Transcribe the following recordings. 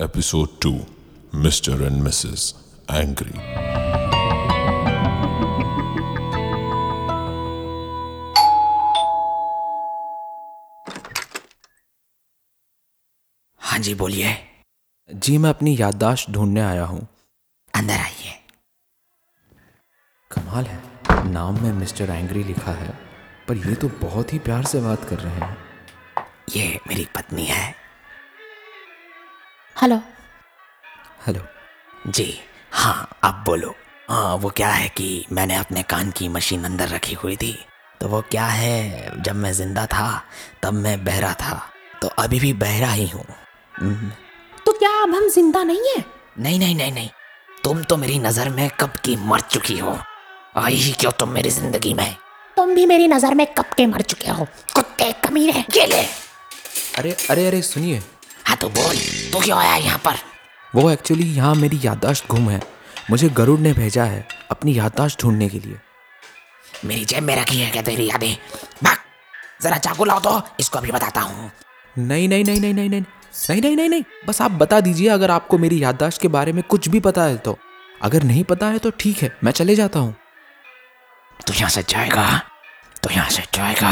Episode 2 Mr. and Mrs. Angry. हाँ जी बोलिए जी मैं अपनी याददाश्त ढूँढने आया हूँ अंदर आइए कमाल है नाम में मिस्टर एंग्री लिखा है पर ये तो बहुत ही प्यार से बात कर रहे हैं ये मेरी पत्नी है हेलो। हेलो। जी हाँ अब बोलो। हाँ वो क्या है कि मैंने अपने कान की मशीन अंदर रखी हुई थी तो वो क्या है? जब मैं ज़िंदा था तब मैं बहरा था तो अभी भी बहरा ही हूँ। हम्म, तो क्या अब हम ज़िंदा नहीं है? नहीं नहीं नहीं नहीं। तुम तो मेरी नज़र में कब की मर चुकी हो? आई ही क्यों तुम मेरी ज़िंदगी में? तुम भी मेरी नज़र में कब के मर चुके हो? कुत्ते कमीने। ये ले। अरे अरे अरे सुनिए। हाँ तो बोल तू क्यों आया यहाँ पर वो एक्चुअली यहाँ मेरी याददाश्त गुम है मुझे गरुड़ ने भेजा है अपनी याददाश्त ढूँढने के लिए मेरी जेब में रखी है क्या तेरी यादें भाग जरा चाकू लाओ तो इसको अभी बताता हूँ नहीं नहीं नहीं नहीं नहीं नहीं नहीं नहीं नहीं नहीं बस आप बता दीजिए अगर आपको मेरी याददाश्त के बारे में कुछ भी पता है तो अगर नहीं पता है तो ठीक है मैं चले जाता हूँ तू यहाँ से जाएगा तू यहाँ से जाएगा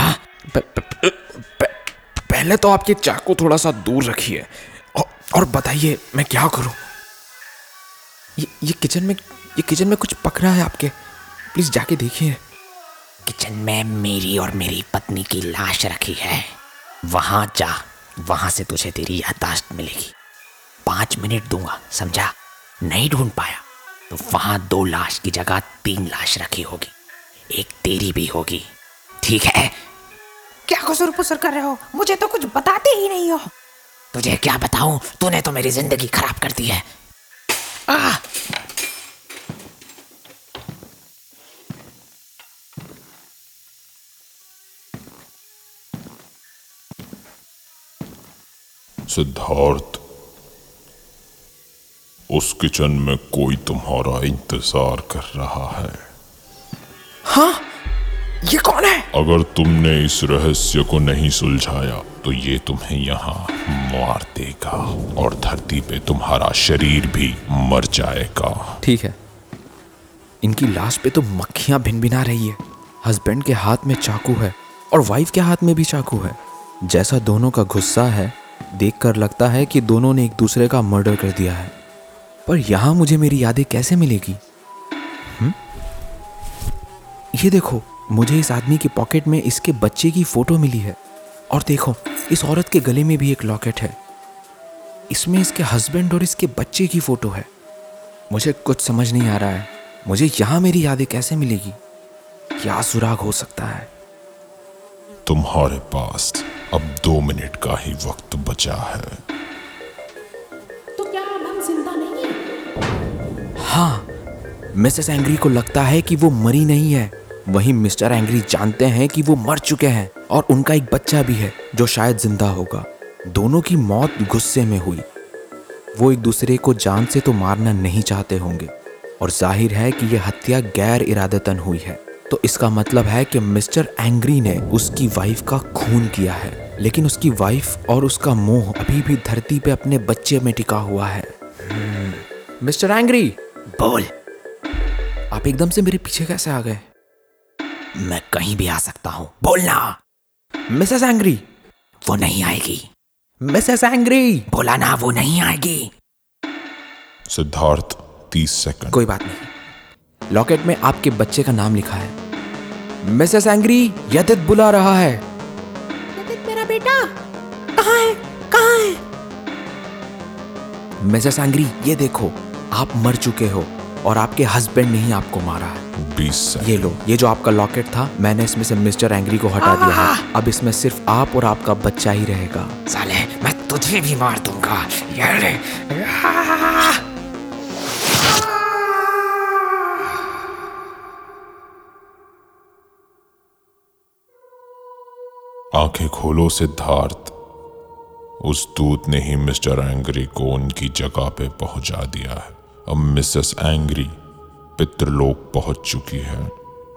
पहले तो आप ये चाकू थोड़ा सा दूर रखिए। और, बताइए मैं क्या करूँ? ये ये किचन में ये किचन में कुछ पक रहा है आपके? प्लीज़ जाके देखिए। किचन में मेरी और मेरी पत्नी की लाश रखी है। वहाँ जा वहाँ से तुझे तेरी याददाश्त मिलेगी। पाँच मिनट दूँगा समझा? नहीं ढूंढ पाया तो वहाँ दो लाश की जगह तीन लाश रखी होगी। एक तेरी भी होगी। ठीक है? क्या कसूर पुसर कर रहे हो? मुझे तो कुछ बताते ही नहीं हो। तुझे क्या बताऊँ? तूने तो मेरी ज़िंदगी खराब कर दी है। आ! सिद्धार्थ उस किचन में कोई तुम्हारा इंतज़ार कर रहा है। हाँ? ये कौन है? अगर तुमने इस रहस्य को नहीं सुलझाया तो ये तुम्हें यहाँ मार देगा और धरती पे तुम्हारा शरीर भी मर जाएगा। ठीक है। इनकी लाश पे तो मक्खियाँ भिन भिना रही है। हस्बैंड के हाथ में चाकू है और वाइफ के हाथ में भी चाकू है। जैसा दोनों का गुस्सा है देखकर लगता है कि दोनों ने एक दूसरे का मर्डर कर दिया है। पर यहाँ मुझे मेरी यादें कैसे मिलेगी? हम्म? ये देखो मुझे इस आदमी की पॉकेट में इसके बच्चे की फ़ोटो मिली है। और देखो इस औरत के गले में भी एक लॉकेट है। इसमें इसके हस्बैंड और इसके बच्चे की फ़ोटो है। मुझे कुछ समझ नहीं आ रहा है। मुझे यहाँ मेरी यादें कैसे मिलेगी? क्या सुराग हो सकता है? तुम्हारे पास अब दो मिनट का ही वक्त बचा है। तो क्या अब हम ज़िंदा नहीं है? हाँ मिसेस एंग्री को लगता है कि वो मरी नहीं है। वहीं मिस्टर एंग्री जानते हैं कि वो मर चुके हैं और उनका एक बच्चा भी है जो शायद ज़िंदा होगा। दोनों की मौत गुस्से में हुई। वो एक दूसरे को जान से तो मारना नहीं चाहते होंगे और ज़ाहिर है कि यह हत्या गैर इरादतन हुई है। तो इसका मतलब है कि मिस्टर एंग्री ने उसकी वाइफ का खून किया है लेकिन उसकी वाइफ और उसका मोह अभी भी धरती पे अपने बच्चे में टिका हुआ है। Mister angry! बोल। आप एकदम से मेरे पीछे कैसे आ गए? मैं कहीं भी आ सकता हूँ। बोलना। Mrs angry. वो नहीं आएगी। Mrs angry. बोला ना वो नहीं आएगी। सिद्धार्थ तीस सेकंड। कोई बात नहीं। लॉकेट में आपके बच्चे का नाम लिखा है। मिसेस एंग्री यदित बुला रहा है। यदित मेरा बेटा कहाँ है? कहाँ है? मिसेस एंग्री ये देखो आप मर चुके हो। और आपके हस्बैंड ने ही आपको मारा है। बीस ये लो ये जो आपका लॉकेट था मैंने इसमें से मिस्टर एंग्री को हटा दिया है। अब इसमें सिर्फ़ आप और आपका बच्चा ही रहेगा। साले मैं तुझे भी मार दूँगा। ये आँखें खोलो सिद्धार्थ। उस दूत ने ही मिस्टर एंग्री को उनकी जगह पे पहुँचा दिया है। अब मिसेस एंग्री पितृलोक पहुँच चुकी है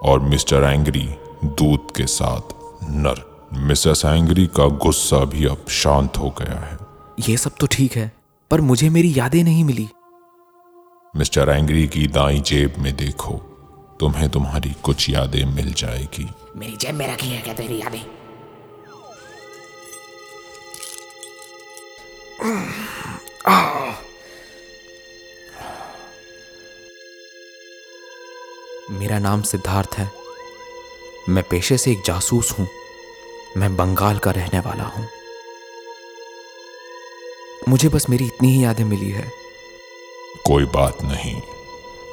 और मिस्टर एंग्री दूत के साथ नर। मिसेस एंग्री का गुस्सा भी अब शांत हो गया है। ये सब तो ठीक है पर मुझे मेरी यादें नहीं मिली। मिस्टर एंग्री की दाई जेब में देखो तुम्हें तुम्हारी कुछ यादें मिल जाएगी। मेरी जेब में रखी है क्या तेरी यादें? मेरा नाम सिद्धार्थ है। मैं पेशे से एक जासूस हूँ। मैं बंगाल का रहने वाला हूँ। मुझे बस मेरी इतनी ही यादें मिली है। कोई बात नहीं।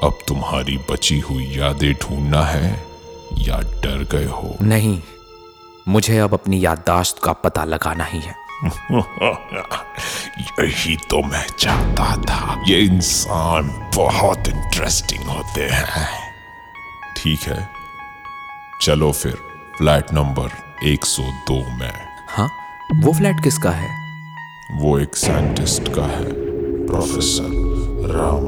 अब तुम्हारी बची हुई यादें ढूंढना है या डर गए हो? नहीं। मुझे अब अपनी याददाश्त का पता लगाना ही है। यही तो मैं चाहता था। ये इंसान बहुत इंटरेस्टिंग होते हैं। ठीक है। चलो फिर फ्लैट नंबर 102 में। हाँ वो फ्लैट किसका है? वो एक साइंटिस्ट का है प्रोफेसर राम।